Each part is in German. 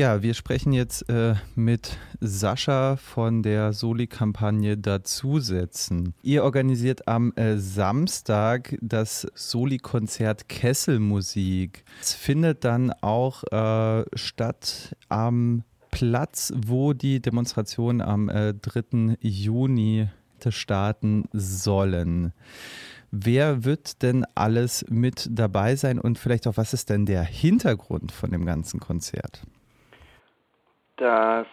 Ja, wir sprechen jetzt äh, mit Sascha von der Soli-Kampagne Dazusetzen. Ihr organisiert am äh, Samstag das Soli-Konzert Kesselmusik. Es findet dann auch äh, statt am Platz, wo die Demonstration am 3. Äh, Juni starten sollen. Wer wird denn alles mit dabei sein und vielleicht auch, was ist denn der Hintergrund von dem ganzen Konzert? Das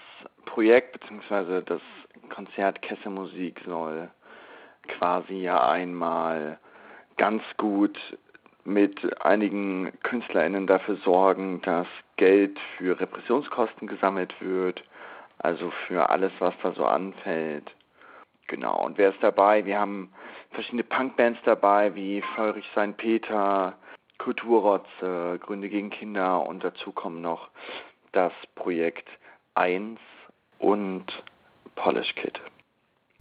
Projekt bzw. das Konzert Kesselmusik soll quasi ja einmal ganz gut mit einigen KünstlerInnen dafür sorgen, dass Geld für Repressionskosten gesammelt wird, also für alles, was da so anfällt. Genau, und wer ist dabei? Wir haben verschiedene Punkbands dabei, wie Feurich Sein Peter, Kulturrotze, Gründe gegen Kinder und dazu kommen noch das Projekt 1 und Polish Kid.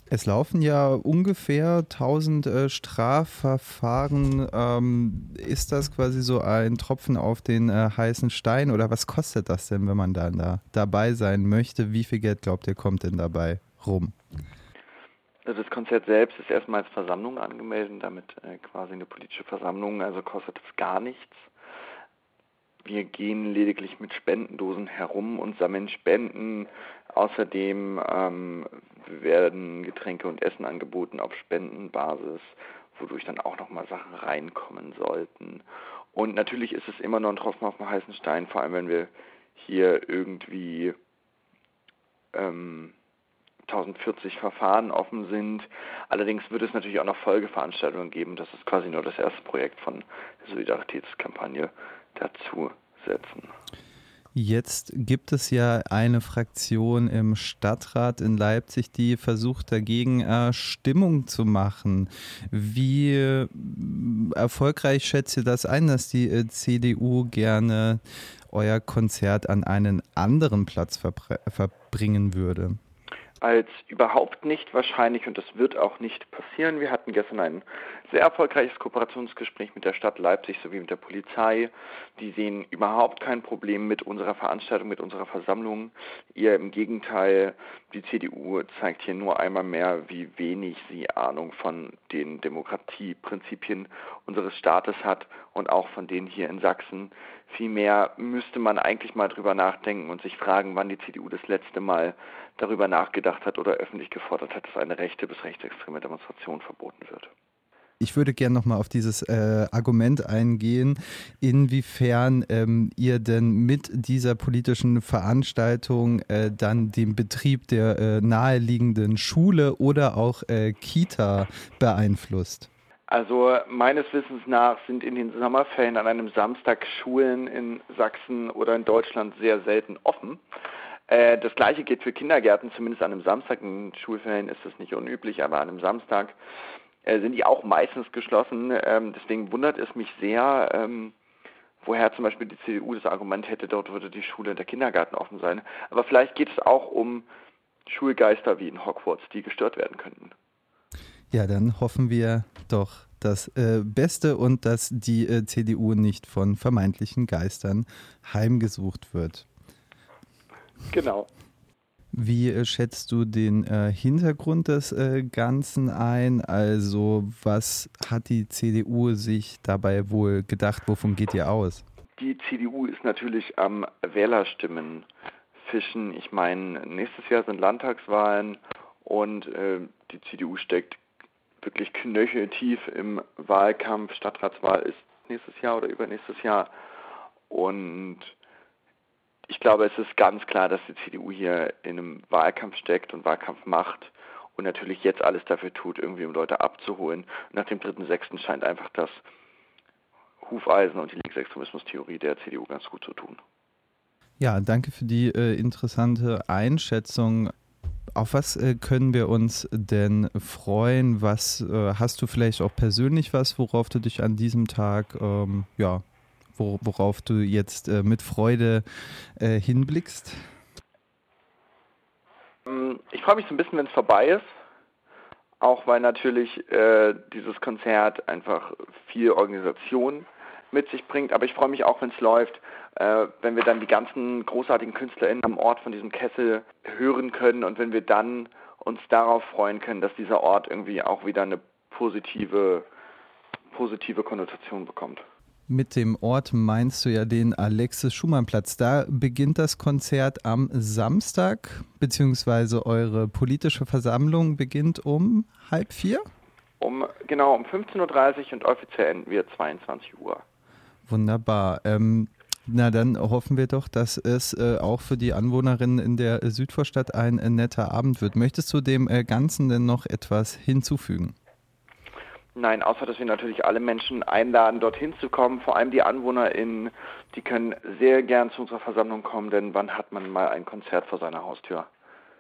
Es laufen ja ungefähr 1000 äh, Strafverfahren. Ähm, ist das quasi so ein Tropfen auf den äh, heißen Stein oder was kostet das denn, wenn man dann da dabei sein möchte? Wie viel Geld glaubt ihr, kommt denn dabei rum? Also das Konzert selbst ist erstmal als Versammlung angemeldet, damit äh, quasi eine politische Versammlung, also kostet es gar nichts. Wir gehen lediglich mit Spendendosen herum und sammeln Spenden. Außerdem ähm, werden Getränke und Essen angeboten auf Spendenbasis, wodurch dann auch nochmal Sachen reinkommen sollten. Und natürlich ist es immer noch ein Tropfen auf dem heißen Stein, vor allem wenn wir hier irgendwie ähm, 1040 Verfahren offen sind. Allerdings wird es natürlich auch noch Folgeveranstaltungen geben. Das ist quasi nur das erste Projekt von der Solidaritätskampagne dazu setzen. Jetzt gibt es ja eine Fraktion im Stadtrat in Leipzig, die versucht dagegen äh, Stimmung zu machen. Wie äh, erfolgreich schätzt ihr das ein, dass die äh, CDU gerne euer Konzert an einen anderen Platz verbringen würde? Als überhaupt nicht wahrscheinlich und das wird auch nicht passieren. Wir hatten gestern ein sehr erfolgreiches Kooperationsgespräch mit der Stadt Leipzig sowie mit der Polizei. Die sehen überhaupt kein Problem mit unserer Veranstaltung, mit unserer Versammlung. Eher im Gegenteil, die CDU zeigt hier nur einmal mehr, wie wenig sie Ahnung von den Demokratieprinzipien unseres Staates hat und auch von denen hier in Sachsen. Vielmehr müsste man eigentlich mal drüber nachdenken und sich fragen, wann die CDU das letzte Mal darüber nachgedacht hat oder öffentlich gefordert hat, dass eine rechte bis rechtsextreme Demonstration verboten wird. Ich würde gerne nochmal auf dieses äh, Argument eingehen, inwiefern ähm, ihr denn mit dieser politischen Veranstaltung äh, dann den Betrieb der äh, naheliegenden Schule oder auch äh, Kita beeinflusst. Also meines Wissens nach sind in den Sommerferien an einem Samstag Schulen in Sachsen oder in Deutschland sehr selten offen. Äh, das gleiche geht für Kindergärten, zumindest an einem Samstag. In Schulferien ist das nicht unüblich, aber an einem Samstag äh, sind die auch meistens geschlossen. Ähm, deswegen wundert es mich sehr, ähm, woher zum Beispiel die CDU das Argument hätte, dort würde die Schule und der Kindergarten offen sein. Aber vielleicht geht es auch um Schulgeister wie in Hogwarts, die gestört werden könnten. Ja, dann hoffen wir doch das äh, Beste und dass die äh, CDU nicht von vermeintlichen Geistern heimgesucht wird. Genau. Wie äh, schätzt du den äh, Hintergrund des äh, Ganzen ein? Also was hat die CDU sich dabei wohl gedacht? Wovon geht ihr aus? Die CDU ist natürlich am Wählerstimmen fischen. Ich meine, nächstes Jahr sind Landtagswahlen und äh, die CDU steckt wirklich knöcheltief im Wahlkampf. Stadtratswahl ist nächstes Jahr oder übernächstes Jahr. Und ich glaube, es ist ganz klar, dass die CDU hier in einem Wahlkampf steckt und Wahlkampf macht und natürlich jetzt alles dafür tut, irgendwie um Leute abzuholen. Und nach dem 3.6. scheint einfach das Hufeisen und die Linksextremismus-Theorie der CDU ganz gut zu tun. Ja, danke für die äh, interessante Einschätzung. Auf was äh, können wir uns denn freuen? Was äh, hast du vielleicht auch persönlich was, worauf du dich an diesem Tag ähm, ja, worauf du jetzt äh, mit Freude äh, hinblickst? Ähm, ich freue mich so ein bisschen, wenn es vorbei ist. Auch weil natürlich äh, dieses Konzert einfach viel Organisation mit sich bringt. Aber ich freue mich auch, wenn es läuft, äh, wenn wir dann die ganzen großartigen KünstlerInnen am Ort von diesem Kessel hören können und wenn wir dann uns darauf freuen können, dass dieser Ort irgendwie auch wieder eine positive, positive Konnotation bekommt. Mit dem Ort meinst du ja den Alexis-Schumann-Platz. Da beginnt das Konzert am Samstag, beziehungsweise eure politische Versammlung beginnt um halb vier? Um, genau, um 15.30 Uhr und offiziell enden wir 22 Uhr. Wunderbar. Ähm, na, dann hoffen wir doch, dass es äh, auch für die Anwohnerinnen in der Südvorstadt ein äh, netter Abend wird. Möchtest du dem äh, Ganzen denn noch etwas hinzufügen? Nein, außer dass wir natürlich alle Menschen einladen, dorthin zu kommen, vor allem die AnwohnerInnen, die können sehr gern zu unserer Versammlung kommen, denn wann hat man mal ein Konzert vor seiner Haustür?